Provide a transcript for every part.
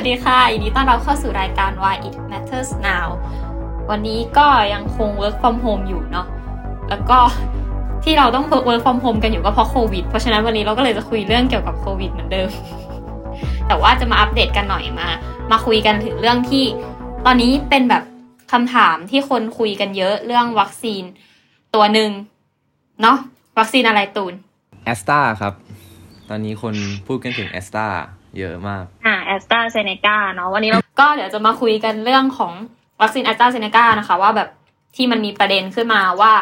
วัสดีค่ะยินดีต้อนรับเข้าสู่รายการ Why It Matters Now วันนี้ก็ยังคง work from home อยู่เนาะ แล้วก็ที่เราต้อง work from home กันอยู่ก็เพราะโควิด เพราะฉะนั้นวันนี้เราก็เลยจะคุยเรื่องเกี่ยวกับโควิดเหมือนเดิม แต่ว่าจะมาอัปเดตกันหน่อยมา มาคุยกันถึงเรื่องที่ ตอนนี้เป็นแบบคำถามที่คนคุยกันเยอะเรื่องวัคซีนตัวหนึ่งเนาะ วัคซีนอะไรตูนแอสตาครับ ตอนนี้คนพูดกันถึงแอสตรา เยอะมาก อ่าแอสตราเซเนกาเนาะวันนี้เราก็เดี๋ยวจะมาคุยกันเรื่องของวัคซีนแอสตราเซเนกานะคะ ว่าแบบที่มันมีประเด็นขึ้นมาว่า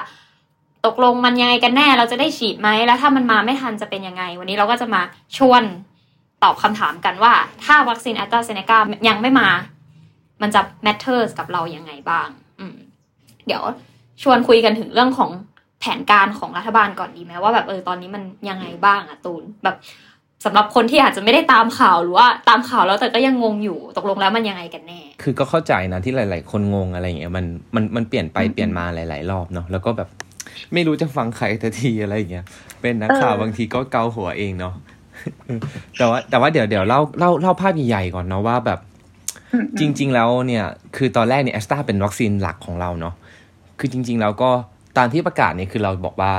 ตกลงมันยังไงกันแน่เราจะได้ฉีดไหมแล้วถ้ามันมาไม่ทันจะเป็นยังไง วันนี้เราก็จะมาชวนตอบคำถามกันว่า ถ้าวัคซีนแอสตราเซเนกายังไม่มา มันจะ matters กับเรายังไงบ้าง อืม เดี๋ยวชวนคุยกันถึงเรื่องของแผนการของรัฐบาลก่อนดีไหมว่าแบบเออตอนนี้มันยังไงบ้างอะตูนแบบ สำหรับคนที่อาจจะไม่ได้ตามข่าวหรือว่าตามข่าวแล้วแต่ก็ยังงงอยู่ตกลงแล้วมันยังไงกันแน่ คือก็เข้าใจนะที่หลาย ๆ คนงงอะไรอย่างเงี้ยมันมันมันเปลี่ยนไปเปลี่ยนมาหลาย ๆ รอบเนาะแล้วก็แบบไม่รู้จะฟังใครทันทีอะไรอย่างเงี้ยเป็นนักข่าวเออบางทีก็เกาหัวเองเนาะแต่ว่าแต่ว่าเดี๋ยวเดี๋ยวเล่าเล่าเล่าภาพใหญ่ๆก่อนเนาะว่าแบบ จริง ๆ แล้วเนี่ย คือตอนแรกเนี่ยแอสตราเป็นวัคซีนหลักของเราเนาะคือจริง ๆ แล้วก็ตามที่ประกาศเนี่ยคือเราบอกว่า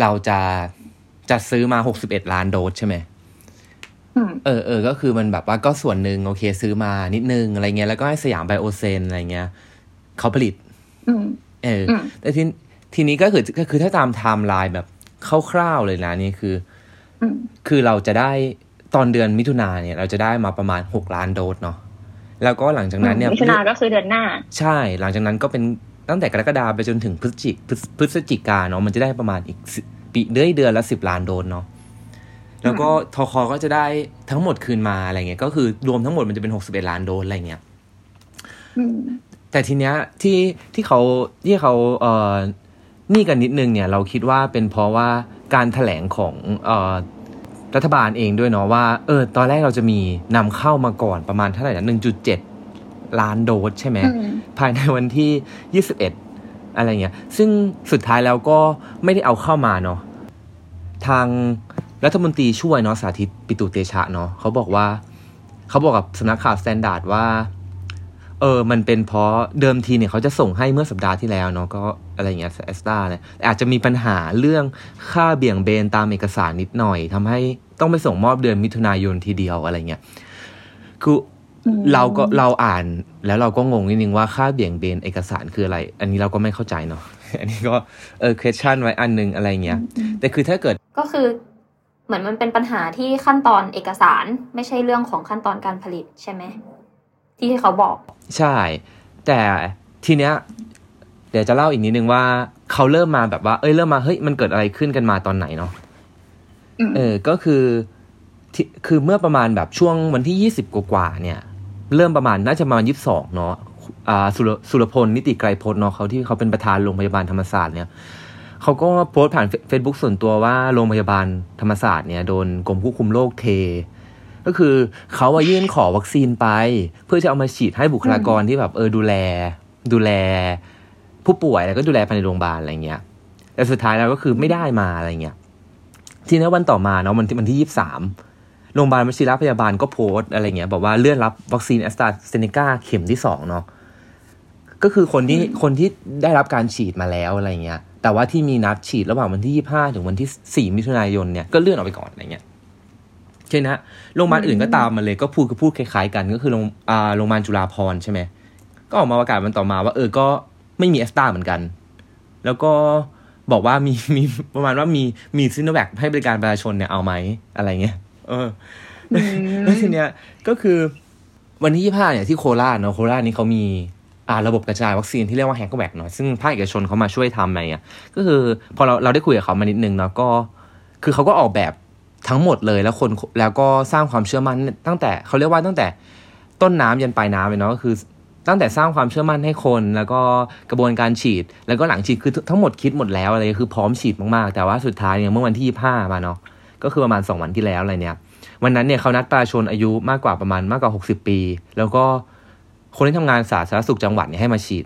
เราจะ จะซื้อมา61ล้านโดสใช่ไหมอืมเออเออก็คือมันแบบว่าก็ส่วนหนึ่งโอเค ซื้อมานิดนึงอะไรเงี้ยแล้วก็ให้สยามไบโอไซเอนซ์อะไรเงี้ยเขาผลิตอืมเอออืมแต่ทีทีนี้ก็คือก็คือถ้าตามไทม์ไลน์แบบคร่าวๆเลยนะนี่คืออืมคือเราจะได้ตอนเดือนมิถุนาเนี่ย เราจะได้มาประมาณ6ล้านโดสเนาะแล้วก็หลังจากนั้นเนี่ยมิถุนาก็คือเดือนหน้า ใช่ หลังจากนั้นก็เป็นตั้งแต่กรกฎาไปจนถึงพฤศจิกพฤศพฤศจิกาเนาะมันจะได้ประมาณอีกสิ ปีเดือนเดือนละสิบล้านโดสเนาะแล้วก็ทคก็จะได้ทั้งหมดคืนมาอะไรเงี้ยก็คือรวมทั้งหมดมันจะเป็นหกสิบเอ็ดล้านโดสอะไรเงี้ยอืมแต่ทีเนี้ยที่ที่เขาที่เขาเอ่อนี่กันนิดนึงเนี่ย เราคิดว่าเป็นเพราะว่าการแถลงของเอ่อรัฐบาลเองด้วยเนาะว่าเออตอนแรกเราจะมีนำเข้ามาก่อนประมาณเท่าไหร่นะหนึ่งจุดเจ็ดล้านโดสใช่ไหมอืมภายในวันที่21อ อะไรเงี้ย ซึ่งสุดท้ายแล้วก็ไม่ได้เอาเข้ามาเนาะ ทางรัฐมนตรีช่วยเนาะสาธิตปิตุเตชะเนาะเขาบอกว่า เขาบอกกับสำนักข่าวสแตนดาร์ดว่า เออ มันเป็นเพราะเดิมทีเนี่ยเขาจะส่งให้เมื่อสัปดาห์ที่แล้วเนาะก็อะไรเงี้ยแอสตาเนี่ยอาจจะมีปัญหาเรื่องค่าเบี่ยงเบนตามเอกสารนิดหน่อยทำให้ต้องไปส่งมอบเดือนมิถุนายนทีเดียวอะไรเงี้ยคือ เราก็เราอ่านแล้วเราก็งงนิดนึงว่าค่าเบี่ยงเบนเอกสารคืออะไร อันนี้เราก็ไม่เข้าใจเนาะอันนี้ก็เออ question ไว้อันนึงอะไรเงี้ยแต่คือถ้าเกิดก็คือเหมือนมันเป็นปัญหาที่ขั้นตอนเอกสารไม่ใช่เรื่องของขั้นตอนการผลิตใช่ไหมที่เขาบอก ใช่ แต่ทีเนี้ยเดี๋ยวจะเล่าอีกนิดนึงว่าเขาเริ่มมาแบบว่า เอ้ยเริ่มมาเฮ้ยมันเกิดอะไรขึ้นกันมาตอนไหนเนาะอืมเออก็คือที่คือเมื่อประมาณแบบช่วงวันที่ยี่สิบกว่าๆเนี่ย เริ่มประมาณน่าจะประมาณยี่สิบสองเนาะอ่าสุรสุรพลนิติไกรพจน์เนาะเขาที่เขาเป็นประธานโรงพยาบาลธรรมศาสตร์เนี่ยเขาก็โพสต์ผ่านเฟซบุ๊กส่วนตัวว่าโรงพยาบาลธรรมศาสตร์เนี่ยโดนกรมควบคุมโรคเท ก็คือเขาอะยื่นขอวัคซีนไป เพื่อจะเอามาฉีดให้บุคลากรที่แบบเออดูแล ดูแล ผู้ป่วยแล้วก็ดูแลภายในโรงพยาบาลอะไรเงี้ยแต่สุดท้ายแล้วก็คือไม่ได้มาอะไรเงี้ยทีนี้วันต่อมาเนาะวันที่วันที่ยี่สาม โรงพยาบาลวชิรพยาบาลก็โพสต์อะไรเงี้ยบอกว่าเลื่อนรับวัคซีนแอสตราเซเนกาเข็มที่สองเนาะก็คือคนที่คนที่ได้รับการฉีดมาแล้วอะไรเงี้ย แต่ว่าที่มีนัดฉีดระหว่างวันที่ยี่ห้าถึงวันที่สี่มิถุนายนเนี่ยก็เลื่อนออกไปก่อนอะไรเงี้ยใช่นะโรงพยาบาลอื่นก็ตามมาเลยก็พูดก็พูดคล้ายๆกัน ก็คือโรงโรงพยาบาลจุฬาภร์ใช่ไหมก็ออกมาประกาศวันต่อมาว่า เออก็ไม่มีแอสตราเหมือนกัน แล้วก็บอกว่ามีมีประมาณว่ามีมีซิโนแวคให้บริการประชาชนเนี่ยเอาไหมอะไรเงี้ย เอออแล้วทีเนี้ยก็คือวันที่ยี่ห้าเนี่ยที่โคราชเนาะโคราชนี่เขามีอ่าระบบกระจายวัคซีนที่เรียกว่าแฮกแวกเนาะซึ่งภาคเอกชนเขามาช่วยทำอะไรเงี้ยก็คือพอเราเราได้คุยกับเขามานิดนึงเนาะก็ คือเขาก็ออกแบบทั้งหมดเลยแล้วคนแล้วก็สร้างความเชื่อมั่นตั้งแต่เขาเรียกว่าตั้งแต่ต้นน้ำยันปลายน้ำเลยเนาะก็คือ ตั้งแต่สร้างความเชื่อมั่นให้คน แล้วก็กระบวนการฉีด แล้วก็หลังฉีดคือทั้งหมดคิดหมดแล้วอะไรคือพร้อมฉีดมากๆ แต่ว่าสุดท้ายเนี่ยเมื่อวันที่ยี่ห้ามาเนาะ ก็คือประมาณสองวันที่แล้วอะไรเนี่ยวันนั้นเนี่ยเขานัดประชาชนอายุมากกว่าประมาณมากกว่าหกสิบปี แล้วก็คนที่ทำงานสาธารณสุขจังหวัดเนี่ยให้มาฉีด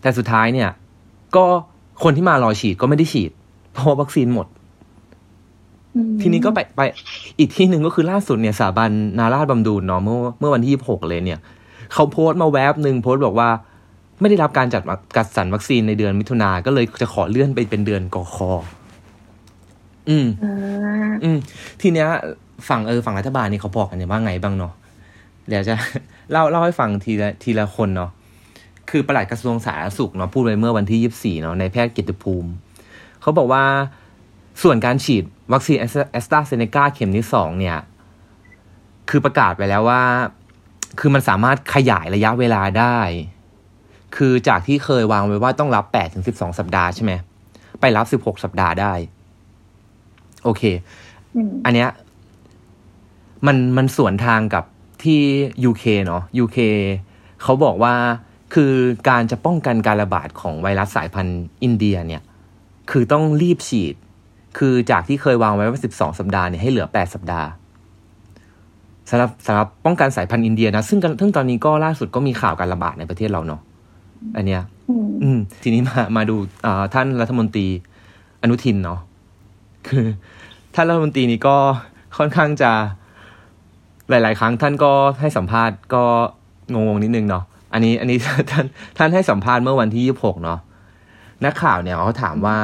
แต่สุดท้ายเนี่ย ก็คนที่มารอฉีดก็ไม่ได้ฉีด เพราะว่าวัคซีนหมดอทีนี้ก็ไปไปอีกที่หนึ่งก็คือล่าสุดเนี่ยสถาบันนาราชบำดูลเนาะเมื่อเมื่อวันที่หกเลยเนี่ยเขาโพสต์มาแวบหนึ่งโพสต์บอกว่าไม่ได้รับการจัดกัดสรรวัคซีนในเดือนมิถุนาก็เลยจะขอเลื่อนไปเป็นเดือนกคอืม อ่าอืมทีเนี้ยฝั่งเออฝั่งรัฐบาลนี่เขาบอกกันเนี่ยว่าไงบ้างเนาะเดี๋ยวจะเล่าเล่าให้ฟังทีละทีละคนเนาะคือปลัดกระทรวงสาธารณสุขเนาะพูดไว้เมื่อวันที่ยี่สี่เนาะนายแพทย์เกียรติภูมิ เขาบอกว่าส่วนการฉีดวัคซีนแอสตราเซเนกาเข็มที่สองเนี่ย คือประกาศไปแล้วว่า คือมันสามารถขยายระยะเวลาได้ คือจากที่เคยวางไว้ว่าต้องรับแปดถึงสิบสองสัปดาห์ใช่ไหมไปรับสิบหกสัปดาห์ได้ โอเคอืมอันเนี้ยมันมันสวนทางกับที่ UK เนาะ UK เขาบอกว่าคือการจะป้องกันการระบาดของไวรัสสายพันธุ์อินเดียเนี่ย คือต้องรีบฉีด คือจากที่เคยวางไว้ว่า 12 สัปดาห์เนี่ยให้เหลือ 8 สัปดาห์สำหรับสำหรับป้องกันสายพันธุ์อินเดียนะ ซึ่งกันซึ่งตอนนี้ก็ล่าสุดก็มีข่าวการระบาดในประเทศเราเนาะอันเนี้ย อืมอืมทีนี้มามาดูอ่าท่านรัฐมนตรีอนุทินเนาะ คือท่านรัฐมนตรีนี้ก็ค่อนข้างจะหลาย ๆ ครั้งท่านก็ให้สัมภาษณ์ก็งงๆนิดนึงเนาะอันนี้อันนี้ท่านท่านให้สัมภาษณ์เมื่อวันที่ยี่หกเนาะนักข่าวเนี่ยเขาถามว่า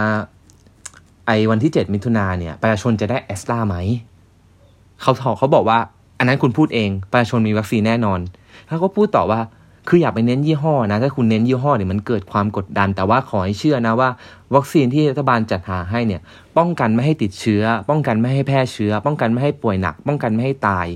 ไอ้วันที่เจ็ดมิถุนาเนี่ยประชาชนจะได้แอสตราไหมเขาตอบเขาบอกว่า อันนั้นคุณพูดเองประชาชนมีวัคซีนแน่นอนเขาก็พูดต่อว่า คืออย่าไปเน้นยี่ห้อนะ ถ้าคุณเน้นยี่ห้อเนี่ยมันเกิดความกดดัน แต่ว่าขอให้เชื่อนะว่า วัคซีนที่รัฐบาลจัดหาให้เนี่ย ป้องกันไม่ให้ติดเชื้อ ป้องกันไม่ให้แพร่เชื้อ ป้องกันไม่ให้ป่วยหนัก ป้องกันไม่ให้ตาย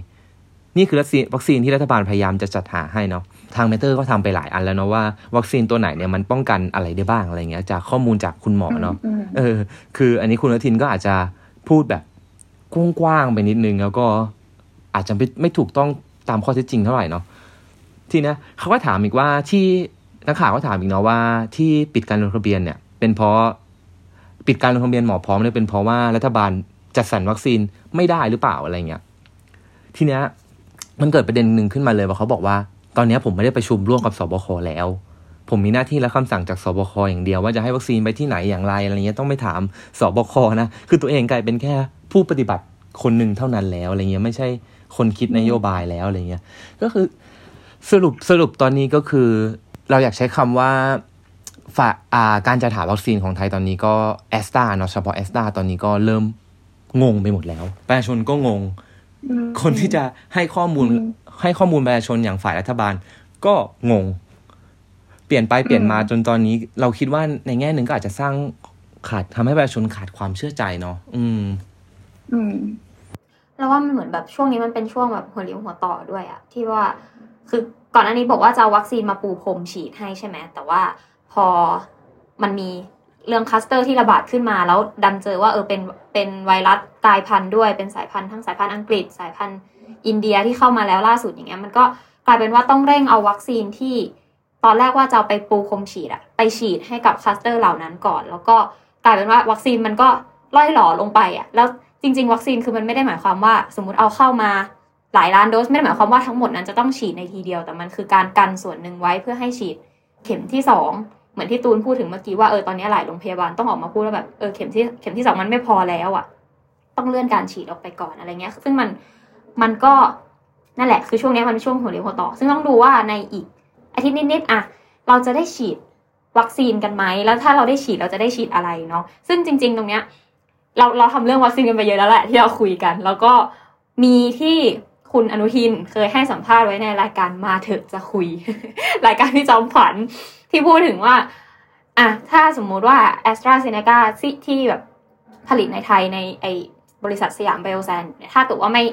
นี่คือวัคซีนวัคซีนที่รัฐบาลพยายามจะจัดหาให้เนาะทางเมเตอร์ก็ทำไปหลายอันแล้วเนาะว่าวัคซีนตัวไหนเนี่ยมันป้องกันอะไรได้บ้างอะไรเงี้ยจากข้อมูลจากคุณหมอเนาะอืมเออ คืออันนี้คุณอนุทินก็อาจจะพูดแบบกว้างๆไปนิดนึงแล้วก็อาจจะไม่ไม่ถูกต้องตามข้อเท็จจริงเท่าไหร่เนาะ ทีนี้เขาก็ถามอีกว่าที่นักข่าวก็ถามอีกเนาะว่าที่ปิดการลงทะเบียนเนี่ย เป็นเพราะปิดการลงทะเบียนหมอพร้อมเนี่ยเป็นเพราะว่ารัฐบาลจัดสรรวัคซีนไม่ได้หรือเปล่าอะไรเงี้ยทีเนี้ยมันเกิดประเด็นหนึ่งขึ้นมาเลยว่าเขาบอกว่า ตอนนี้ผมไม่ได้ประชุมร่วมกับสบคแล้ว ผมมีหน้าที่และคำสั่งจากสบคอย่างเดียวว่าจะให้วัคซีนไปที่ไหนอย่างไรอะไรเงี้ยต้องไปถามสบคนะ คือตัวเองกลายเป็นแค่ผู้ปฏิบัติคนหนึ่งเท่านั้นแล้วอะไรเงี้ยไม่ใช่คนคิดนโยบายแล้วอะไรเงี้ย ก็คือ สรุปสรุปตอนนี้ก็คือ เราอยากใช้คำว่าฝ่าอ่าการจัดหาวัคซีนของไทยตอนนี้ก็แอสตราเนาะเฉพาะแอสตราตอนนี้ก็เริ่มงงไปหมดแล้ว ประชาชนก็งงอืมคนที่จะให้ข้อมูลอืมให้ข้อมูลประชาชนอย่างฝ่ายรัฐบาล ก็งง เปลี่ยนไปเปลี่ยนมาจนตอนนี้ เราคิดว่าในแง่หนึ่งก็อาจจะสร้างขาดทำให้ประชาชนขาดความเชื่อใจเนาะอืม อืมแล้วว่ามันเหมือนแบบช่วงนี้มันเป็นช่วงแบบหัวเลี้ยวหัวต่อด้วยอะที่ว่า คือก่อนอันนี้บอกว่าจะเอาวัคซีนมาปูพรมฉีดให้ใช่ไหมแต่ว่าพอมันมีเรื่องคลัสเตอร์ที่ระบาดขึ้นมา แล้วดันเจอว่าเออเป็นเป็นไวรัสกลายพันธุ์ด้วยเป็นสายพันธุ์ทั้งสายพันธุ์อังกฤษ สายพันธุ์อินเดียที่เข้ามาแล้วล่าสุดอย่างเงี้ยมันก็กลายเป็นว่าต้องเร่งเอาวัคซีนที่ตอนแรกว่าจะไปปูพรมฉีดอะไปฉีดให้กับคลัสเตอร์เหล่านั้นก่อน แล้วก็กลายเป็นว่าวัคซีนมันก็ล่อยหล่อลงไปอะแล้วจริง ๆ วัคซีนคือมันไม่ได้หมายความว่า สมมติเอาเข้ามา หลายล้านโดสไม่ได้หมายความว่าทั้งหมดนั้นจะต้องฉีดในทีเดียว แต่มันคือการกันส่วนหนึ่งไว้เพื่อให้ฉีดเข็มที่สองเหมือนที่ตูนพูดถึงเมื่อกี้ว่าเออตอนนี้หลายโรงพยาบาลต้องออกมาพูดว่าแบบเออเข็มที่เข็มที่สองมันไม่พอแล้วอะต้องเลื่อนการฉีดออกไปก่อนอะไรเงี้ย ซึ่งมันมันก็นั่นแหละคือช่วงนี้มันเป็นช่วงหัวเรียวหัวต่อ ซึ่งต้องดูว่าในอีกอาทิตย์นิดๆอะเราจะได้ฉีดวัคซีนกันไหมแล้วถ้าเราได้ฉีดเราจะได้ฉีดอะไรเนาะซึ่งจริง ๆ ตรงเนี้ย เราเราทำเรื่องวัคซีนกันไปเยอะแล้วแหละที่เราคุยกัน แล้วก็มีที่ คุณอนุทินเคยให้สัมภาษณ์ไว้ในรายการมาเถอะจะคุย รายการพี่จอมขวัญที่พูดถึงว่าอะถ้าสมมุติว่า a s t r a z เซ e c a ที่ที่แบบผลิตในไทยในไอบริษัทสยามไบโอแซนถ้าเกิดว่าไม่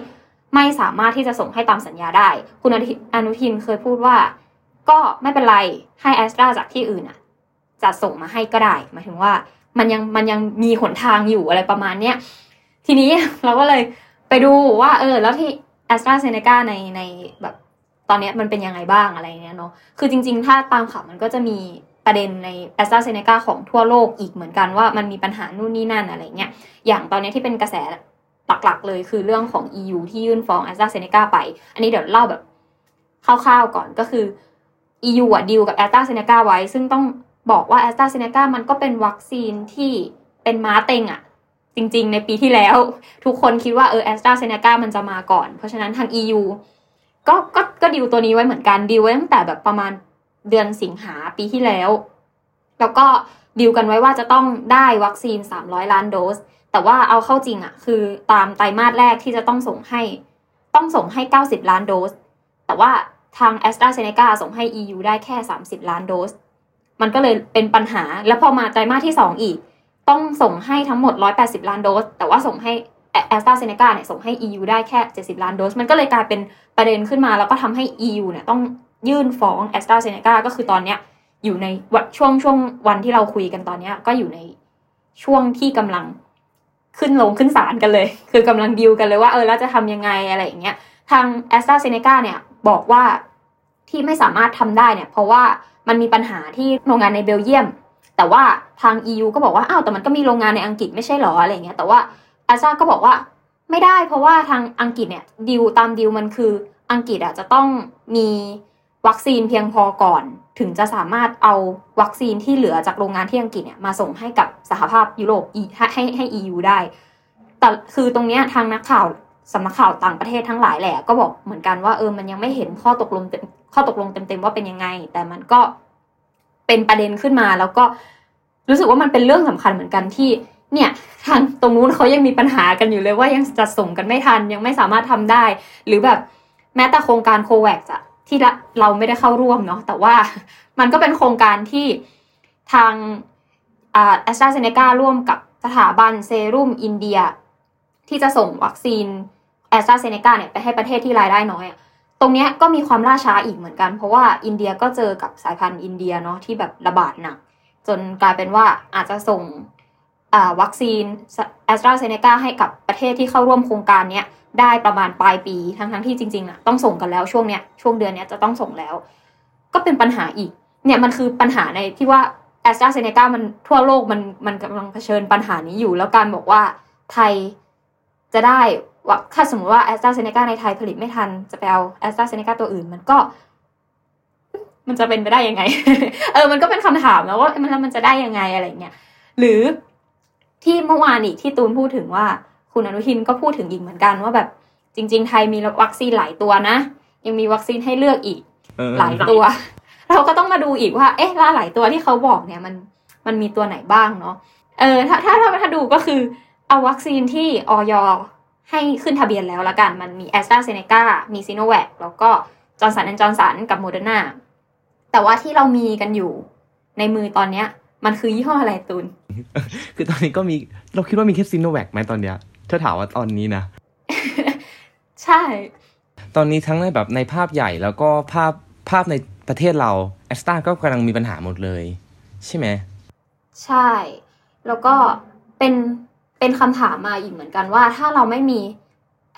ไม่สามารถที่จะส่งให้ตามสัญญาได้ คุณอนุทินอนุทินเคยพูดว่า ก็ไม่เป็นไรให้แอสตราจากที่อื่นอะจะส่งมาให้ก็ได้หมายถึงว่ามันยังมันยังมีหนทางอยู่อะไรประมาณเนี้ยทีนี้เราก็เลยไปดูว่า เออ แล้วที่ แอสตราเซเนกาในในแบบตอนนี้มันเป็นยังไงบ้างอะไรเงี้ยเนาะ คือจริง ๆ ถ้าตามข่าวมันก็จะมีประเด็นในแอสตราเซเนกาของทั่วโลกอีกเหมือนกันว่ามันมีปัญหานู่นนี่นั่นอะไรเงี้ย อย่างตอนนี้ที่เป็นกระแสหลักๆ เลยคือเรื่องของ EU ที่ยื่นฟ้องแอสตราเซเนกาไป อันนี้เดี๋ยวเล่าแบบคร่าวๆก่อนก็คือ EU อะดีลกับแอสตราเซเนกาไว้ ซึ่งต้องบอกว่าแอสตราเซเนกามันก็เป็นวัคซีนที่เป็นม้าเต็งอะ จริง ๆ ในปีที่แล้ว ทุกคนคิดว่าเออแอสตราเซเนกามันจะมาก่อน เพราะฉะนั้นทาง EU ก็ก็ก็ดีลตัวนี้ไว้เหมือนกันดีลไว้ตั้งแต่แบบประมาณเดือนสิงหาปีที่แล้ว แล้วก็ดีลกันไว้ว่าจะต้องได้วัคซีน 300 ล้านโดส แต่ว่าเอาเข้าจริงอะ่ะคือตามไตรมาสแรกที่จะต้องส่งให้ ต้องส่งให้ 90 ล้านโดส แต่ว่าทาง a s t r a z เซ e c a ส่งให้ EU ได้แค่ 30 ล้านโดส มันก็เลยเป็นปัญหา แล้วพอมาไตรมาสที่ 2 อีก ต้องส่งให้ทั้งหมด 180 ล้านโดส แต่ว่าส่งให้ a s t r a z เซ e c a เนี่ยส่งให้ EU ได้แค่ 70 ล้านโดส มันก็เลยกลายเป็นประเด็นขึ้นมา แล้วก็ทำให้ EU เนี่ยต้องยื่นฟ้อง a s t r a z เซ e c a ก็คือตอนเนี้ยอยู่ในช่วงช่วงวันที่เราคุยกันตอนเนี้ยก็อยู่ในช่วงที่กำลังขึ้นลงขึ้นศาลกันเลย คือกำลังดิวกันเลยว่าเออแล้วจะทำยังไงอะไรอย่างเงี้ยทาง a s t r a z เซ e c a เนี่ยบอกว่าที่ไม่สามารถทำได้เนี่ย เพราะว่ามันมีปัญหาที่โรงงานในเบลเยียม แต่ว่าทาง EU ก็บอกว่าอ้าวแต่มันก็มีโรงงานในอังกฤษไม่ใช่หรออะไรเงี้ยแต่ว่า a s t r a ก็บอกว่าไม่ได้เพราะว่าทางอังกฤษเนี่ยดิวตามดิวมันคืออังกฤษอะจะต้องมีวัคซีนเพียงพอก่อน ถึงจะสามารถเอาวัคซีนที่เหลือจากโรงงานที่อังกฤษเนี่ยมาส่งให้กับสหภาพยุโรปให้ให้ EU ได้ แต่คือตรงเนี้ยทางนักข่าวสำนักข่าวต่างประเทศทั้งหลายแหละก็บอกเหมือนกันว่าเออมันยังไม่เห็นข้อตกลงข้อตกลงเต็มๆว่าเป็นยังไง แต่มันก็ เป็นประเด็นขึ้นมา แล้วก็รู้สึกว่ามันเป็นเรื่องสำคัญเหมือนกันที่เนี่ยทางตรงนู้นเขายังมีปัญหากันอยู่เลยว่ายังจัดส่งกันไม่ทันยังไม่สามารถทำได้ หรือแบบแม้แต่โครงการ COVAX อะที่เราไม่ได้เข้าร่วมเนาะแต่ว่ามันก็เป็นโครงการที่ทางแอสตราเซเนการ่วมกับสถาบันเซรุ่มอินเดีย ที่จะส่งวัคซีนแอสตราเซเนกาเนี่ยไปให้ประเทศที่รายได้น้อยอะ ตรงนี้ก็มีความล่าช้าอีกเหมือนกัน เพราะว่าอินเดียก็เจอกับสายพันธุ์อินเดียเนาะที่แบบระบาดหนัก จนกลายเป็นว่าอาจจะส่งวัคซีนแอสตราเซเนกาให้กับประเทศที่เข้าร่วมโครงการนี้ได้ประมาณปลายปี ทั้งทั้งที่จริงๆอะต้องส่งกันแล้วช่วงเนี้ยช่วงเดือนเนี้ยจะต้องส่งแล้ว ก็เป็นปัญหาอีกเนี่ยมันคือปัญหาในที่ว่าแอสตราเซเนกามันทั่วโลกมันมันกำลังเผชิญปัญหานี้อยู่ แล้วการบอกว่าไทยจะได้ ว่าถ้าสมมติว่าแอสตราเซเนกาในไทยผลิตไม่ทัน จะไปเอาแอสตราเซเนกาตัวอื่น มันก็ มันจะเป็นไปได้ยังไง เออ มันก็เป็นคำถามแล้วว่ามันแล้วมันจะได้ยังไงอะไรเงี้ยหรือที่เมื่อวานอีกที่ตูนพูดถึงว่า คุณอนุทินก็พูดถึงอีกเหมือนกันว่าแบบ จริง ๆ ไทยมีวัคซีนหลายตัวนะ ยังมีวัคซีนให้เลือกอีกหลายตัว เราก็ต้องมาดูอีกว่า เอ๊ะแล้วหลายตัวที่เขาบอกเนี่ยมันมันมีตัวไหนบ้างเนาะเออถ้าถ้าถ้าถ้าดูก็คือเอาวัคซีนที่อย. ให้ขึ้นทะเบียนแล้วละกัน มันมีแอสตราเซเนกามีซีโนแวคแล้วก็จอร์นสันแอนจอร์นสันกับโมเดอร์นาแต่ว่าที่เรามีกันอยู่ในมือตอนเนี้ย มันคือยี่ห้ออะไรตูนคือตอนนี้ก็มีเราคิดว่ามีแค่ซีโนแวคไหมตอนเนี้ยถ้าถามว่าตอนนี้นะ ใช่ ตอนนี้ทั้งในแบบในภาพใหญ่แล้วก็ภาพภาพในประเทศเราแอสตราก็กำลังมีปัญหาหมดเลย ใช่ไหม ใช่ แล้วก็เป็น เป็นคำถามมาอีกเหมือนกันว่า ถ้าเราไม่มี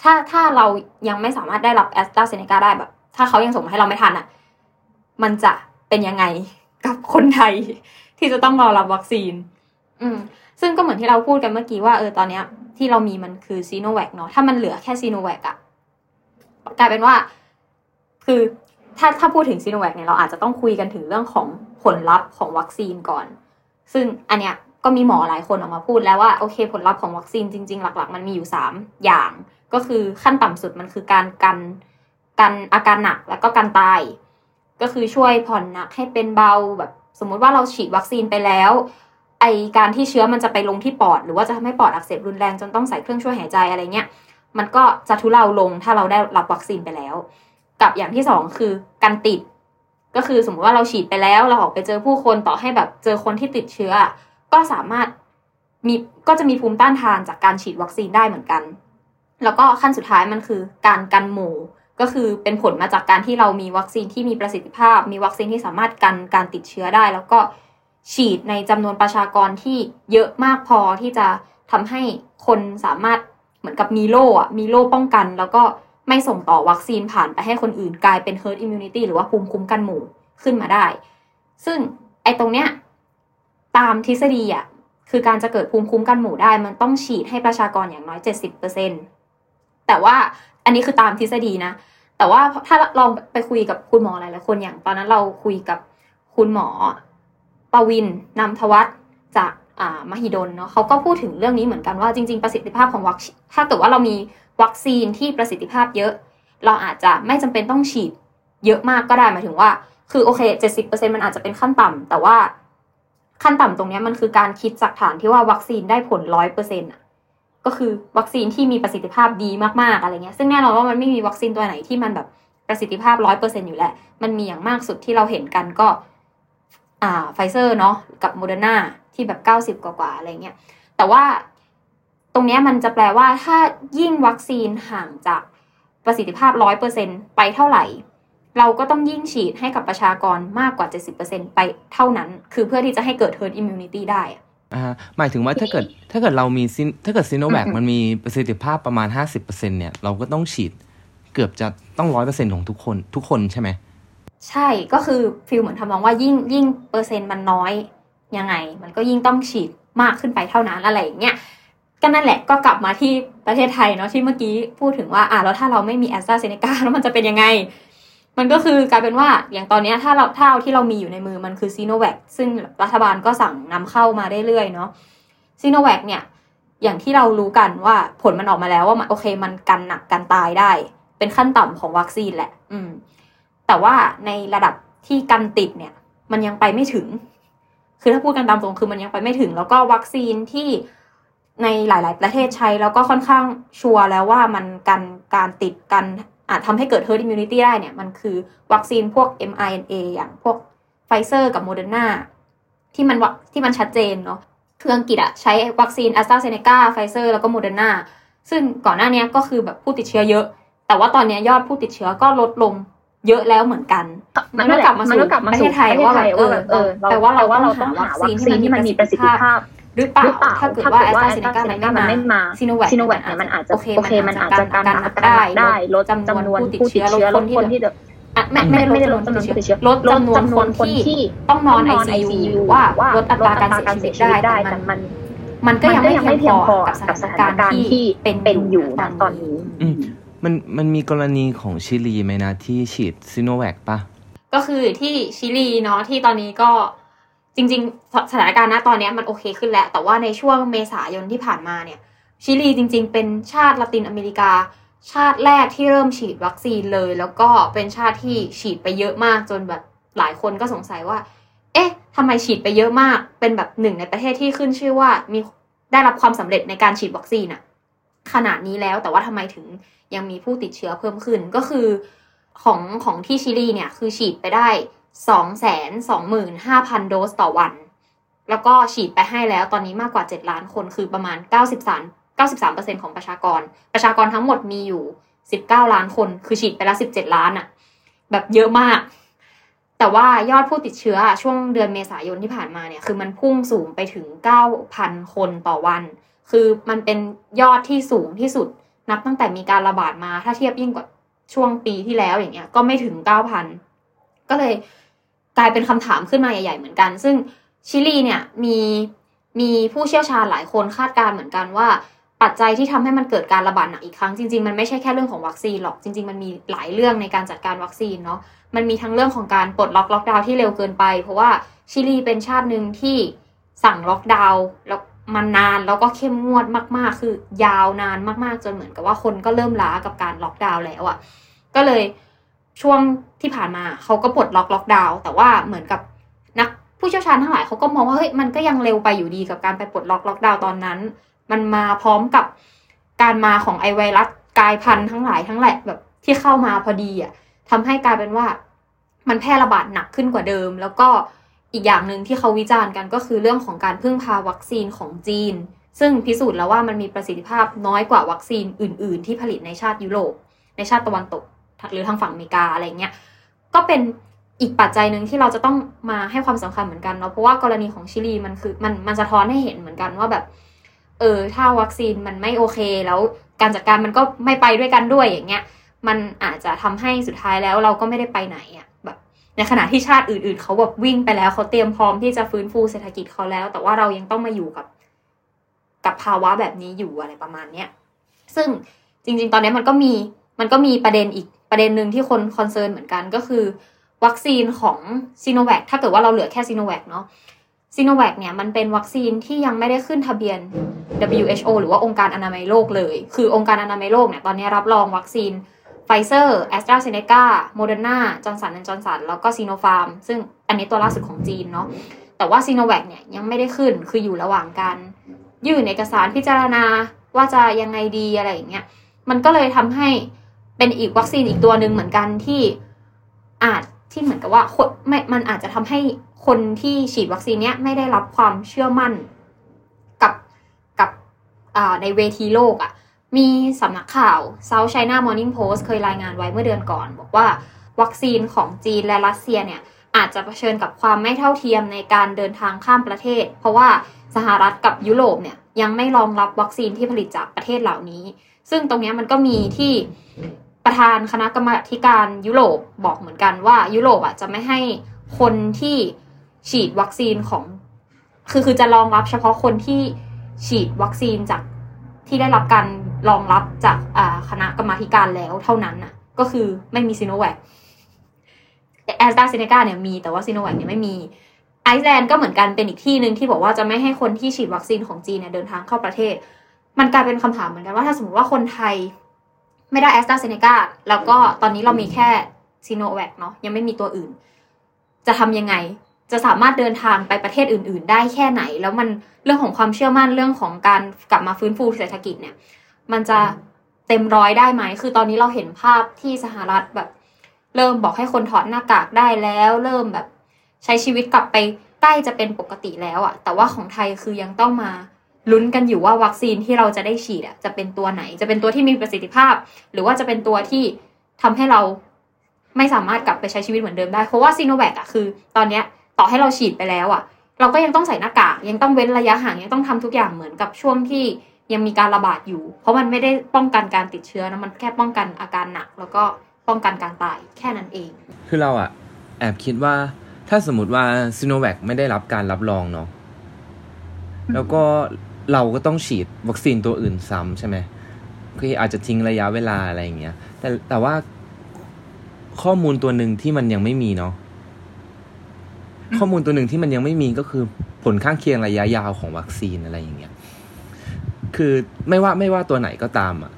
ถ้าถ้าเรายังไม่สามารถได้รับแอสตราเซเนกาได้แบบ ถ้าเขายังส่งมาให้เราไม่ทันอะ่ะ มันจะเป็นยังไงกับคนไทย ที่จะต้องรอรับวัคซีน อืม ซึ่งก็เหมือนที่เราพูดกันเมื่อกี้ว่าเออตอนเนี้ย ที่เรามีมันคือซีโนแวคเนาะถ้ามันเหลือแค่ซีโนแวคอะกลายเป็นว่า คือถ้าถ้าพูดถึงซีโนแวคเนี่ยเราอาจจะต้องคุยกันถึงเรื่องของผลลัพธ์ของวัคซีนก่อน ซึ่งอันเนี้ย ก็มีหมอหลายคนออกมาพูดแล้วว่าโอเค ผลลัพธ์ของวัคซีนจริง ๆ หลัก ๆ มันมีอยู่สามอย่าง ก็คือขั้นต่ำสุดมันคือการกันกันอาการหนักแล้วก็การตาย ก็คือช่วยผ่อนหนักให้เป็นเบาแบบสมมุติว่าเราฉีดวัคซีนไปแล้ว ไอการที่เชื้อมันจะไปลงที่ปอด หรือว่าจะทำให้ปอดอักเสบรุนแรงจนต้องใส่เครื่องช่วยหายใจอะไรเงี้ยมันก็จะทุเลาลงถ้าเราได้รับวัคซีนไปแล้ว กับอย่างที่สองคือการติด ก็คือสมมติว่าเราฉีดไปแล้วเราออกไปเจอผู้คนต่อให้แบบเจอคนที่ติดเชื้อ ก็สามารถมีก็จะมีภูมิต้านทานจากการฉีดวัคซีนได้เหมือนกัน แล้วก็ขั้นสุดท้ายมันคือการกันหมู่ก็คือเป็นผลมาจากการที่เรามีวัคซีนที่มีประสิทธิภาพ มีวัคซีนที่สามารถกันการติดเชื้อได้ แล้วก็ฉีดในจำนวนประชากรที่เยอะมากพอที่จะทำให้คนสามารถเหมือนกับมีโล่อะมีโล่ป้องกัน แล้วก็ไม่ส่งต่อวัคซีนผ่านไปให้คนอื่นกลายเป็น herd immunity หรือว่าภูมิคุ้มกันหมู่ขึ้นมาได้ ซึ่งไอ้ตรงเนี้ย ตามทฤษฎีอะคือการจะเกิดภูมิคุ้มกันหมู่ได้ มันต้องฉีดให้ประชากรอย่างน้อย 70%แต่ว่าอันนี้คือตามทฤษฎีนะ แต่ว่าถ้าลองไปคุยกับคุณหมอหลายๆคนอย่างตอนนั้นเราคุยกับคุณหมอปวินนำทวัฒจากอ่ามหิดลเนาะเขาก็พูดถึงเรื่องนี้เหมือนกันว่าจริง ๆ ประสิทธิภาพของวัคถ้าเกิดว่าเรามีวัคซีนที่ประสิทธิภาพเยอะ เราอาจจะไม่จำเป็นต้องฉีดเยอะมากก็ได้หมายถึงว่า คือโอเคเจ็ดสิบเปอร์เซ็นมันอาจจะเป็นขั้นต่ำแต่ว่า ขั้นต่ำตรงนี้มันคือการคิดจากฐานที่ว่าวัคซีนได้ผลร้อยเปอร์เซ็นต์อะก็คือวัคซีนที่มีประสิทธิภาพดีมากๆอะไรเงี้ยซึ่งแน่นอนว่ามันไม่มีวัคซีนตัวไหนที่มันแบบประสิทธิภาพร้อยเปอร์เซ็นอยู่แล้ว มันมีอย่างมากสุดที่เราเห็นกันก็อ่าไฟเซอร์เนาะกับโมเดอร์นาที่แบบเก้าสิบกว่าๆอะไรเงี้ยแต่ว่าตรงนี้มันจะแปลว่าถ้ายิ่งวัคซีนห่างจากประสิทธิภาพร้อยเปอร์เซ็นไปเท่าไหร่ เราก็ต้องยิ่งฉีดให้กับประชากรมากกว่า 70%ไปเท่านั้น คือเพื่อที่จะให้เกิด herd immunity ได้อะอ่าหมายถึงว่าถ้าเกิดถ้าเกิดเรามีซินถ้าเกิดซีโนแวคอืมมันมีประสิทธิภาพประมาณ 50%เนี่ย เราก็ต้องฉีดเกือบจะต้องร้อยเปอร์เซ็นของทุกคนทุกคนใช่ไหม ใช่ก็คือ feel เหมือนทำนองว่ายิ่งยิ่งเปอร์เซ็นต์มันน้อยยังไง มันก็ยิ่งต้องฉีดมากขึ้นไปเท่านั้นอะไรอย่างเงี้ยก็นั่นแหละก็กลับมาที่ประเทศไทยเนาะที่เมื่อกี้พูดถึงว่าอะแล้วถ้าเราไม่มีแอสตราเซเนกาแล้วมันจะเป็นยังไง มันก็คือกลายเป็นว่าอย่างตอนนี้ถ้าเราถ้าเอาที่เรามีอยู่ในมือมันคือซีโนแวคซึ่งรัฐบาลก็สั่งนำเข้ามาเรื่อยๆเนาะซีโนแวคเนี่ยอย่างที่เรารู้กันว่าผลมันออกมาแล้วว่ามันโอเคมันกันหนักกันตายได้ เป็นขั้นต่ำของวัคซีนแหละ อืม แต่ว่าในระดับที่กันติดเนี่ย มันยังไปไม่ถึง คือถ้าพูดกันตามตรงคือมันยังไปไม่ถึง แล้วก็วัคซีนที่ในหลาย ๆ ประเทศใช้แล้วก็ค่อนข้างชัวร์แล้วว่ามันกันการติดกัน อาจทำให้เกิด herd immunity ได้เนี่ยมันคือวัคซีนพวก mRNA อย่างพวกไฟเซอร์กับโมเดอร์นาที่มันวะที่มันชัดเจนเนาะคืออังกฤษอะใช้วัคซีน a s t r a z เซ e c a ไฟเซอร์แล้วก็โมเดอร์นาซึ่งก่อนหน้านี้ก็คือแบบผู้ติดเชื้อเยอะ แต่ว่าตอนนี้ยอดผู้ติดเชื้อก็ลดลงเยอะแล้วเหมือนกัน มันก็กลับมาสู่นก็กลับมาประเทสู่ศไทยว่าแบบเออเออแปลว่าเราว่าเราต้ต้อองงหาหาวัวัคคซีซีนนที่ที่มัมันนมีมีปประระสิสิททธิธิภาภาพพ หรือเปล่าหรือเปล่าถ้าเกิดถ้าว่าเกิดแอสว่าตราแอเซสเนตรากาเซมันเนไม่กามันมาไม่มาซีโนแวคซีโนแวคอาเนี่ยมันอาจจะโอเคโอเคมัมันนอาอาจจจะจะกักันนหนักกันได้ได้ลลดดจำจำนนววนนผู้ผู้ติติดดเชื้เชื้ออลลดดคคนนที่ที่อะไม่ไม่ไม่ไม่ได้ได้ลลดดจำนวนจำนวนผู้ผู้ติติดดเชื้เชื้ออลลดดจำนวนจำนควนนที่คนที่ต้องนอนต้องนอน ICU ICU หรือว่าว่าลดอัตราการลดอัตราการเสียเสีชียวิตชีวิตได้ได้แต่แต่มันมันมันก็มันยังก็ไม่ยังเพีไม่ยงเพีพยงอพอกับสกับถาสนถานการณ์การณ์ที่ที่เป็นเป็นออยู่ยู่ตณอนตอนนี้นี้อืมมันมันมีกรณีของชิลีไหมนะที่ฉีดซีโนแวคปะก็คือที่ชิลีเนาะที่ตอนนี้ก็ จริงๆ สถานการณ์ณตอนนี้มันโอเคขึ้นแล้ว แต่ว่าในช่วงเมษายนที่ผ่านมาเนี่ยชิลีจริง ๆ เป็นชาติละตินอเมริกา ชาติแรกที่เริ่มฉีดวัคซีนเลย แล้วก็เป็นชาติที่ฉีดไปเยอะมากจนแบบหลายคนก็สงสัยว่า เอ๊ะทำไมฉีดไปเยอะมาก เป็นแบบหนึ่งในประเทศที่ขึ้นชื่อว่ามีได้รับความสำเร็จในการฉีดวัคซีนอะขนาดนี้แล้วแต่ว่าทำไมถึงยังมีผู้ติดเชื้อเพิ่มขึ้นก็คือของของที่ชิลีเนี่ยคือฉีดไปได้ สองแสนสองหมื่นห้าพันโดสต่อวัน แล้วก็ฉีดไปให้แล้วตอนนี้มากกว่าเจ็ดล้านคนคือประมาณเก้าสิบสามเก้าสิบสามเปอร์เซ็นของประชากร ประชากรทั้งหมดมีอยู่สิบเก้าล้านคน คือฉีดไปแล้วสิบเจ็ดล้านอะแบบเยอะมาก แต่ว่ายอดผู้ติดเชื้อช่วงเดือนเมษายนที่ผ่านมาเนี่ย คือมันพุ่งสูงไปถึงเก้าพันคนต่อวัน คือมันเป็นยอดที่สูงที่สุดนับตั้งแต่มีการระบาดมา ถ้าเทียบยิ่งกว่าช่วงปีที่แล้วอย่างเงี้ย ก็ไม่ถึงเก้าพันก็เลย กลายเป็นคำถามขึ้นมาใหญ่ ๆ เหมือนกัน ซึ่งชิลีเนี่ยมีมีผู้เชี่ยวชาญหลายคนคาดการเหมือนกันว่าปัจจัยที่ทำให้มันเกิดการระบาดหนักอีกครั้งจริงๆ มันไม่ใช่แค่เรื่องของวัคซีนหรอกจริง ๆ มันมีหลายเรื่องในการจัดการวัคซีนเนาะมันมีทั้งเรื่องของการปลดล็อกล็อกดาวน์ที่เร็วเกินไป เพราะว่าชิลีเป็นชาติหนึ่งที่สั่งล็อกดาวน์แล้วมันนานแล้วก็เข้มงวดมาก ๆ คือยาวนานมากๆ จนเหมือนกับว่าคนก็เริ่มล้ากับการล็อกดาวน์แล้วอะ่ะก็เลย ช่วงที่ผ่านมาเขาก็ปลดล็อกล็อกดาวน์แต่ว่าเหมือนกับนักผู้เชี่ยวชาญทั้งหลายเขาก็มองว่าเฮ้ยมันก็ยังเร็วไปอยู่ดีกับการไปปลดล็อกล็อกดาวน์ตอนนั้น มันมาพร้อมกับการมาของไอ้ไวรัสกลายพันธุ์ทั้งหลายทั้งแหละแบบที่เข้ามาพอดีอะทำให้กลายเป็นว่ามันแพร่ระบาดหนักขึ้นกว่าเดิม แล้วก็อีกอย่างหนึ่งที่เขาวิจารณ์กันก็คือเรื่องของการพึ่งพาวัคซีนของจีน ซึ่งพิสูจน์แล้วว่ามันมีประสิทธิภาพน้อยกว่าวัคซีนอื่น ๆ ที่ผลิตในชาติยุโรปในชาติตะวันตก หรือทางฝั่งอเมริกาอะไรเงี้ยก็เป็นอีกปัจจัยหนึ่งที่เราจะต้องมาให้ความสำคัญเหมือนกันเนาะเพราะว่ากรณีของชิลีมันคือมันมันสะท้อนให้เห็นเหมือนกันว่าแบบ เออถ้าวัคซีนมันไม่โอเค แล้วการจัดการมันก็ไม่ไปด้วยกันด้วยอย่างเงี้ยมันอาจจะทำให้สุดท้ายแล้วเราก็ไม่ได้ไปไหนอะ่ะแบบในขณะที่ชาติอื่น ๆเขาแบบวิ่งไปแล้วเขาเตรียมพร้อมที่จะฟื้นฟูเศรษฐกิจเขาแล้ว แต่ว่าเรายังต้องมาอยู่กับ กับภาวะแบบนี้อยู่อะไรประมาณเนี้ยซึ่งจริง ๆ ตอนนี้มันก็มีมันก็มีประเด็นอีก ประเด็นหนึ่งที่คน concern เหมือนกันก็คือ วัคซีนของซีโนแวคถ้าเกิดว่าเราเหลือแค่ซีโนแวคเนาะซีโนแวคเนี่ยมันเป็นวัคซีนที่ยังไม่ได้ขึ้นทะเบียน WHO หรือว่าองค์การอนามัยโลกเลย คือองค์การอนามัยโลกเนี่ยตอนนี้รับรองวัคซีนไฟเซอร์แอสตราเซเนกาโมเดอร์นาจอร์นสันและจอร์นสันแล้วก็ซีโนฟาร์มซึ่งอันนี้ตัวล่าสุดของจีนเนาะแต่ว่าซีโนแวคเนี่ยยังไม่ได้ขึ้นคืออยู่ระหว่างการยื่นเอกสารพิจารณาว่าจะยังไงดีอะไรอย่างเงี้ยมันก็เลยทำให้ เป็นอีกวัคซีนอีกตัวหนึ่งเหมือนกันที่อาจที่เหมือนกับว่าคนไม่มันอาจจะทำให้คนที่ฉีดวัคซีนเนี้ยไม่ได้รับความเชื่อมั่นกับกับในเวทีโลกอะ่ะมีสำนักข่าว South China Morning Post เคยรายงานไว้เมื่อเดือนก่อน บอกว่าวัคซีนของจีนและรัสเซียเนี่ยอาจจะเผชิญกับความไม่เท่าเทียมในการเดินทางข้ามประเทศ เพราะว่าสหรัฐกับยุโรปเนี่ยยังไม่รองรับวัคซีนที่ผลิตจากประเทศเหล่านี้ ซึ่งตรงนี้มันก็มีที่ ประธานคณะกรรมาการยุโรปบอกเหมือนกันว่า ยุโรปอะจะไม่ให้คนที่ฉีดวัคซีนของ คือคือจะรองรับเฉพาะคนที่ฉีดวัคซีนจากที่ได้รับการรองรับจากคณะกรรมาการแล้วเท่านั้นน่ะ ก็คือไม่มีซีโนแวคแอสตราเซเนกาเนี่ยมีแต่ว่าซีโนแวคเนี่ยไม่มีไอซ์แลนด์ก็เหมือนกันเป็นอีกที่หนึ่งที่บอกว่าจะไม่ให้คนที่ฉีดวัคซีนของจีนเนี่ยเดินทางเข้าประเทศ มันกลายเป็นคำถามเหมือนกันว่าถ้าสมมติว่าคนไทย ไม่ได้แอสตราเซเนกาแล้วก็ตอนนี้เรามีแค่ซีโนแวคเนาะยังไม่มีตัวอื่น จะทำยังไงจะสามารถเดินทางไปประเทศอื่น ๆ ได้แค่ไหน แล้วมันเรื่องของความเชื่อมั่นเรื่องของการกลับมาฟื้นฟูเศรษฐกิจเนี่ย มันจะเต็มร้อยได้ไหม คือตอนนี้เราเห็นภาพที่สหรัฐแบบ เริ่มบอกให้คนถอดหน้ากากได้แล้ว เริ่มแบบ ใช้ชีวิตกลับไปใกล้จะเป็นปกติแล้วอะแต่ว่าของไทยคือยังต้องมา ลุ้นกันอยู่ว่าวัคซีนที่เราจะได้ฉีดอะจะเป็นตัวไหน จะเป็นตัวที่มีประสิทธิภาพ หรือว่าจะเป็นตัวที่ทำให้เราไม่สามารถกลับไปใช้ชีวิตเหมือนเดิมได้ เพราะว่าซีโนแวคอะคือ ตอนเนี้ยต่อให้เราฉีดไปแล้วอะเราก็ยังต้องใส่หน้ากากยังต้องเว้นระยะห่างยังต้องทำทุกอย่างเหมือนกับช่วงที่ยังมีการระบาดอยู่ เพราะมันไม่ได้ป้องกันการติดเชื้อนะมันแค่ป้องกันอาการหนัก แล้วก็ป้องกันการตายแค่นั้นเอง คือเราอะแอบคิดว่าถ้าสมมติว่าซีโนแวคไม่ได้รับการรับรองเนาะแล้วก็ เราก็ต้องฉีดวัคซีนตัวอื่นซ้ำใช่ไหมคืออาจจะทิ้งระยะเวลาอะไรอย่างเงี้ย แต่แต่ว่าข้อมูลตัวหนึ่งที่มันยังไม่มีเนาะข้อมูลตัวหนึ่งที่มันยังไม่มีก็คือผลข้างเคียงระยะยาวของวัคซีนอะไรอย่างเงี้ย คือไม่ว่าไม่ว่าตัวไหนก็ตามอะ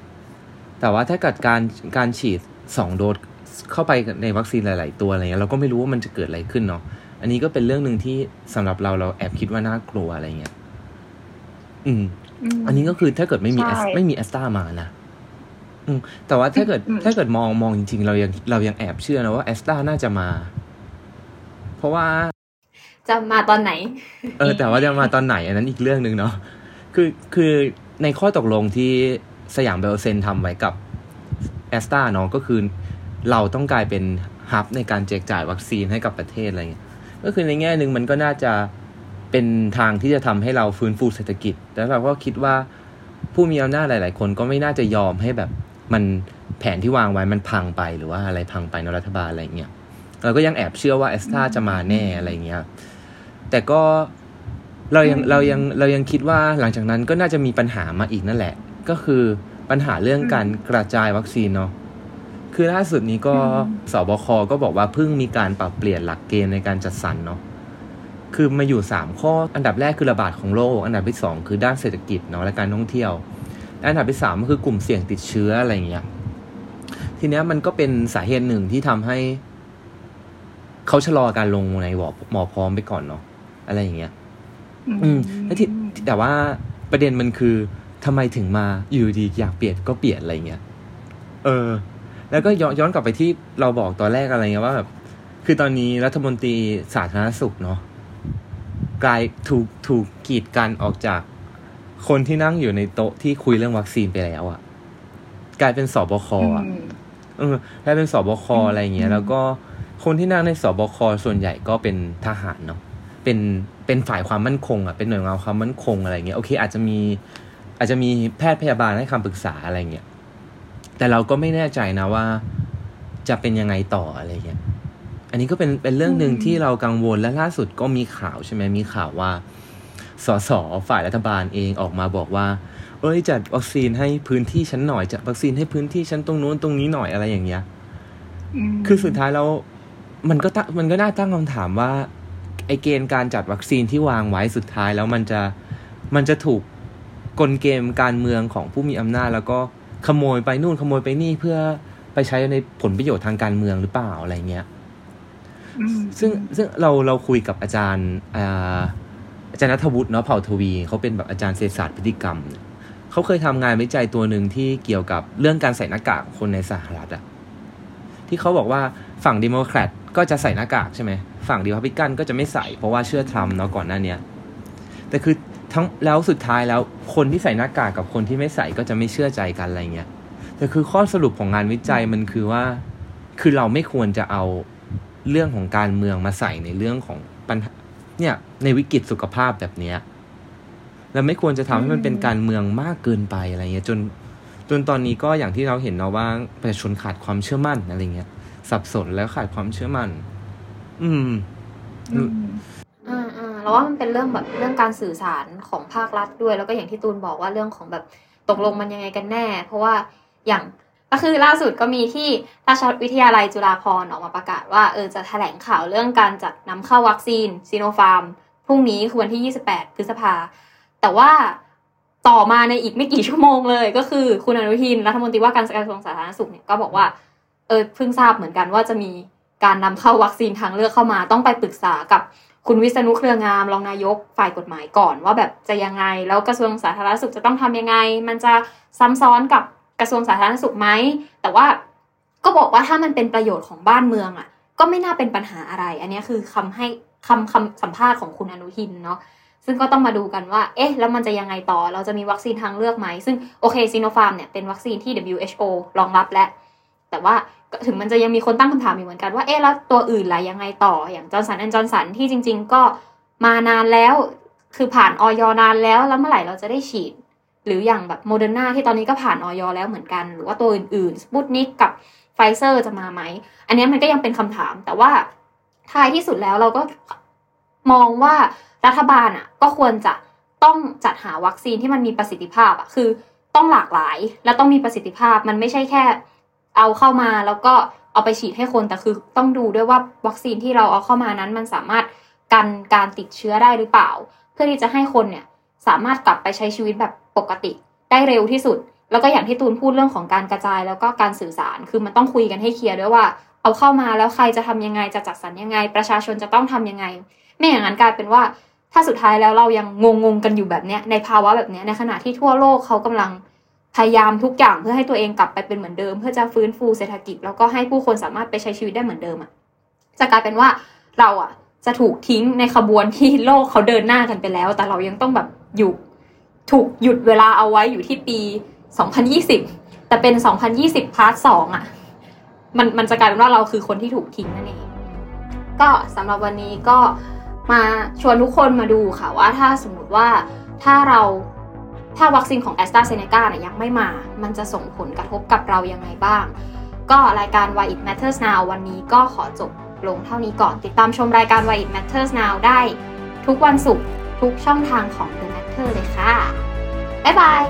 แต่ว่าถ้าเกิดการการฉีดสองโดสเข้าไปในวัคซีนหลาย ๆ ตัวอะไรเงี้ยเราก็ไม่รู้ว่ามันจะเกิดอะไรขึ้นเนาะ อันนี้ก็เป็นเรื่องหนึ่งที่สำหรับเราเราแอบคิดว่าน่ากลัวอะไรเงี้ย อืมมอันนี้ก็คือถ้าเกิดไม่มีใช่แอสไม่มีแอสตามานะอืมแต่ว่าถ้าเกิดอืมถ้าเกิดมองมองจริงๆ เรายังเรายังแอบเชื่อนะว่าแอสตาน่าจะมา เพราะว่า จะมาตอนไหน เออ แต่ว่าจะมาตอนไหน อันนั้นอีกเรื่องหนึ่งเนาะคือคือในข้อตกลงที่สยามเบลเซนทำไว้กับแอสตาเนาะก็คือเราต้องกลายเป็นฮับในการแจกจ่ายวัคซีนให้กับประเทศอะไรเงี้ยก็คือในแง่หนึ่งมันก็น่าจะ เป็นทางที่จะทำให้เราฟื้นฟูเศรษฐกิจ แล้วเราก็คิดว่าผู้มีอำนาจหลาย ๆ คนก็ไม่น่าจะยอมให้แบบมันแผนที่วางไว้มันพังไปหรือว่าอะไรพังไปในรัฐบาลอะไรเงี้ยเราก็ยังแอบเชื่อว่าแอสตาจะมาแน่อะไรเงี้ยแต่ก็เรายังเรายังเรายังคิดว่าหลังจากนั้นก็น่าจะมีปัญหามาอีกนั่นแหละ ก็คือปัญหาเรื่องการกระจายวัคซีนเนาะคือล่าสุดนี้ก็สบคก็บอกว่าเพิ่งมีการปรับเปลี่ยนหลักเกณฑ์ในการจัดสรรเนาะ คือมาอยู่สามข้อ อันดับแรกคือระบาดของโรค อันดับที่สองคือด้านเศรษฐกิจเนาะและการท่องเที่ยวและอันดับที่สามก็คือกลุ่มเสี่ยงติดเชื้ออะไรอย่างเงี้ย ทีเนี้ยมันก็เป็นสาเหตุหนึ่งที่ทำให้เขาชะลอการลงในหมอหมอพร้อมไปก่อนเนาะอะไรอย่างเงี้ย อืมแล้วที่แต่ว่าประเด็นมันคือทำไมถึงมาอยู่ดีอยากเปลี่ยนก็เปลี่ยนอะไรเงี้ย เออ แล้วก็ย้อนย้อนกลับไปที่เราบอกตอนแรกอะไรเงี้ยว่าแบบคือตอนนี้รัฐมนตรีสาธารณสุขเนาะ กลายถูกถูกกีดกันออกจากคนที่นั่งอยู่ในโต๊ะที่คุยเรื่องวัคซีนไปแล้วอะกลายเป็นสบคอะมเออกลายเป็นสบคอืมอะไรอย่างเงี้ย แล้วก็คนที่นั่งในสบคส่วนใหญ่ก็เป็นทหารเนาะเป็นเป็นฝ่ายความมั่นคงอะเป็นหน่วยงานความมั่นคงอะไรเงี้ยโอเค อาจจะมีอาจจะมีแพทย์พยาบาลให้คำปรึกษาอะไรเงี้ยแต่เราก็ไม่แน่ใจนะว่า จะเป็นยังไงต่ออะไรเงี้ย อันนี้ก็เป็นเป็นเรื่องหนึ่งอืมที่เรากังวลและล่าสุดก็มีข่าวใช่ไหมมีข่าวว่าสสฝ่ายรัฐบาลเองออกมาบอกว่า เอ้ยจัดวัคซีนให้พื้นที่ฉันหน่อยจัดวัคซีนให้พื้นที่ฉันตรงนู้นตรงนี้หน่อยอะไรอย่างเงี้ยมคือสุดท้ายแล้วมันก็ตั้งมันก็น่าตั้งคำถามว่าไอไอเกณฑ์การจัดวัคซีนที่วางไว้สุดท้ายแล้วมันจะมันจะถูกกลเกมการเมืองของผู้มีอำนาจ แล้วก็ขโมยไปนู่นขโมยไปนี่เพื่อไปใช้ในผลประโยชน์ทางการเมืองหรือเปล่าอะไรเงี้ยอืม ซึ่งซึ่งเราเราคุยกับอาจารย์อาจารย์นัทวุฒิเนาะเผ่าทวีเขาเป็นแบบอาจารย์เศรษฐศาสตร์พฤติกรรมเขาเคยทำงานวิจัยตัวหนึ่งที่เกี่ยวกับเรื่องการใส่หน้ากากคนในสหรัฐอะที่เขาบอกว่าฝั่งดิโมแครตก็จะใส่หน้ากากใช่ไหมฝั่งดิพับลิกันก็จะไม่ใส่เพราะว่าเชื่อทรัมป์เนาะก่อนหน้าเนี้ยแต่คือทั้งแล้วสุดท้ายแล้วคนที่ใส่หน้ากากกับคนที่ไม่ใส่ก็จะไม่เชื่อใจกันอะไรเงี้ยแต่คือข้อสรุปของงานวิจัยมันคือว่า คือเราไม่ควรจะเอา เรื่องของการเมืองมาใส่ในเรื่องของปัญหาเนี่ยในวิกฤตสุขภาพแบบเนี้ยเราไม่ควรจะทำให้มันเป็นการเมืองมากเกินไปอะไรเงี้ยจนจนตอนนี้ก็อย่างที่เราเห็นเนาะว่าประชาชนขาดความเชื่อมั่นอะไรเงี้ยสับสนแล้วขาดความเชื่อมั่น อืมอืมอืมอืมแล้วว่ามันเป็นเรื่องแบบเรื่องการสื่อสารของภาครัฐด้วย แล้วก็อย่างที่ตูนบอกว่าเรื่องของแบบตกลงมันยังไงกันแน่ เพราะว่าอย่าง ก็คือล่าสุดก็มีที่ราชวิทยาลัยจุฬาภรณ์ออกมาประกาศว่าเออจะแถลงข่าวเรื่องการจัดนำเข้าวัคซีนซีโนฟาร์มพรุ่งนี้คือวันที่ 28 พฤษภา แต่ว่าต่อมาในอีกไม่กี่ชั่วโมงเลย ก็คือคุณอนุทินรัฐมนตรีว่าการกระทรวงสาธารณสุขเนี่ยก็บอกว่าเออเพิ่งทราบเหมือนกันว่าจะมีการนำเข้าวัคซีนทางเลือกเข้ามาต้องไปปรึกษากับคุณวิษณุเครืองามรองนายกฝ่ายกฎหมายก่อน ว่าแบบจะยังไง แล้วกระทรวงสาธารณสุขจะต้องทำยังไง มันจะซ้ำซ้อนกับ กระทรวงสาธารณสุขไหมแต่ว่าก็บอกว่าถ้ามันเป็นประโยชน์ของบ้านเมืองอะ ก็ไม่น่าเป็นปัญหาอะไร อันนี้คือคำให้คำคำสัมภาษณ์ของคุณอนุทินเนาะซึ่งก็ต้องมาดูกันว่า เอ๊ะ แล้วมันจะยังไงต่อ เราจะมีวัคซีนทางเลือกไหม ซึ่งโอเคซีโนฟาร์มเนี่ยเป็นวัคซีนที่ WHO รองรับแล้ว แต่ว่าถึงมันจะยังมีคนตั้งคำถามอยู่เหมือนกันว่า เอ๊ะ แล้วตัวอื่นล่ะยังไงต่อ อย่างจอห์นสันแอนด์จอห์นสันที่จริง ๆ ก็มานานแล้ว คือผ่านอย. นานแล้ว แล้วเมื่อไหร่เราจะได้ฉีด หรืออย่างแบบโมเดอร์นาที่ตอนนี้ก็ผ่านอย. แล้วเหมือนกัน หรือว่าตัวอื่นๆสปุตนิกกับไฟเซอร์จะมาไหม อันนี้มันก็ยังเป็นคำถาม แต่ว่าท้ายที่สุดแล้วเราก็มองว่ารัฐบาลอะก็ควรจะต้องจัดหาวัคซีนที่มันมีประสิทธิภาพอะคือต้องหลากหลายและต้องมีประสิทธิภาพมันไม่ใช่แค่ เอาเข้ามาแล้วก็เอาไปฉีดให้คนแต่คือต้องดูด้วยว่าวัคซีนที่เราเอาเข้ามานั้น มันสามารถกันการติดเชื้อได้หรือเปล่า เพื่อที่จะให้คนเนี่ยสามารถกลับไปใช้ชีวิตแบบ ปกติได้เร็วที่สุด แล้วก็อย่างที่ตูนพูดเรื่องของการกระจายแล้วก็การสื่อสารคือมันต้องคุยกันให้เคลียร์ด้วยว่า เอาเข้ามาแล้วใครจะทำยังไงจะจัดสรรยังไง ประชาชนจะต้องทำยังไง ไม่อย่างนั้นกลายเป็นว่า ถ้าสุดท้ายแล้วเรายังงงๆกันอยู่แบบเนี้ยในภาวะแบบเนี้ยในขณะที่ทั่วโลกเขากำลังพยายามทุกอย่างเพื่อให้ตัวเองกลับไปเป็นเหมือนเดิม เพื่อจะฟื้นฟูเศรษฐกิจ แล้วก็ให้ผู้คนสามารถไปใช้ชีวิตได้เหมือนเดิมอะจะกลายเป็นว่าเราอะจะถูกทิ้งในขบวนที่โลกเขาเดินหน้ากันไปแล้ว แต่เรายังต้องแบบอยู่ ถูกหยุดเวลาเอาไว้อยู่ที่ปี 2020 แต่เป็น 2020 part สองอะมันมันจะกลายเป็นว่าเราคือคนที่ถูกทิ้งนั่นเอง ก็สำหรับวันนี้ก็มาชวนทุกคนมาดูค่ะว่าถ้าสมมติว่าถ้าเราถ้าวัคซีนของ a s t r a z เซ e c a เนี่ยยังไม่มา มันจะส่งผลกระทบกับเรายังไงบ้าง ก็รายการ Why It Matters Now วันนี้ก็ขอจบลงเท่านี้ก่อน ติดตามชมรายการ Why It Matters Now ได้ทุกวันศุกร์ ทุกช่องทางของ The Matter เลยค่ะ บ๊ายบาย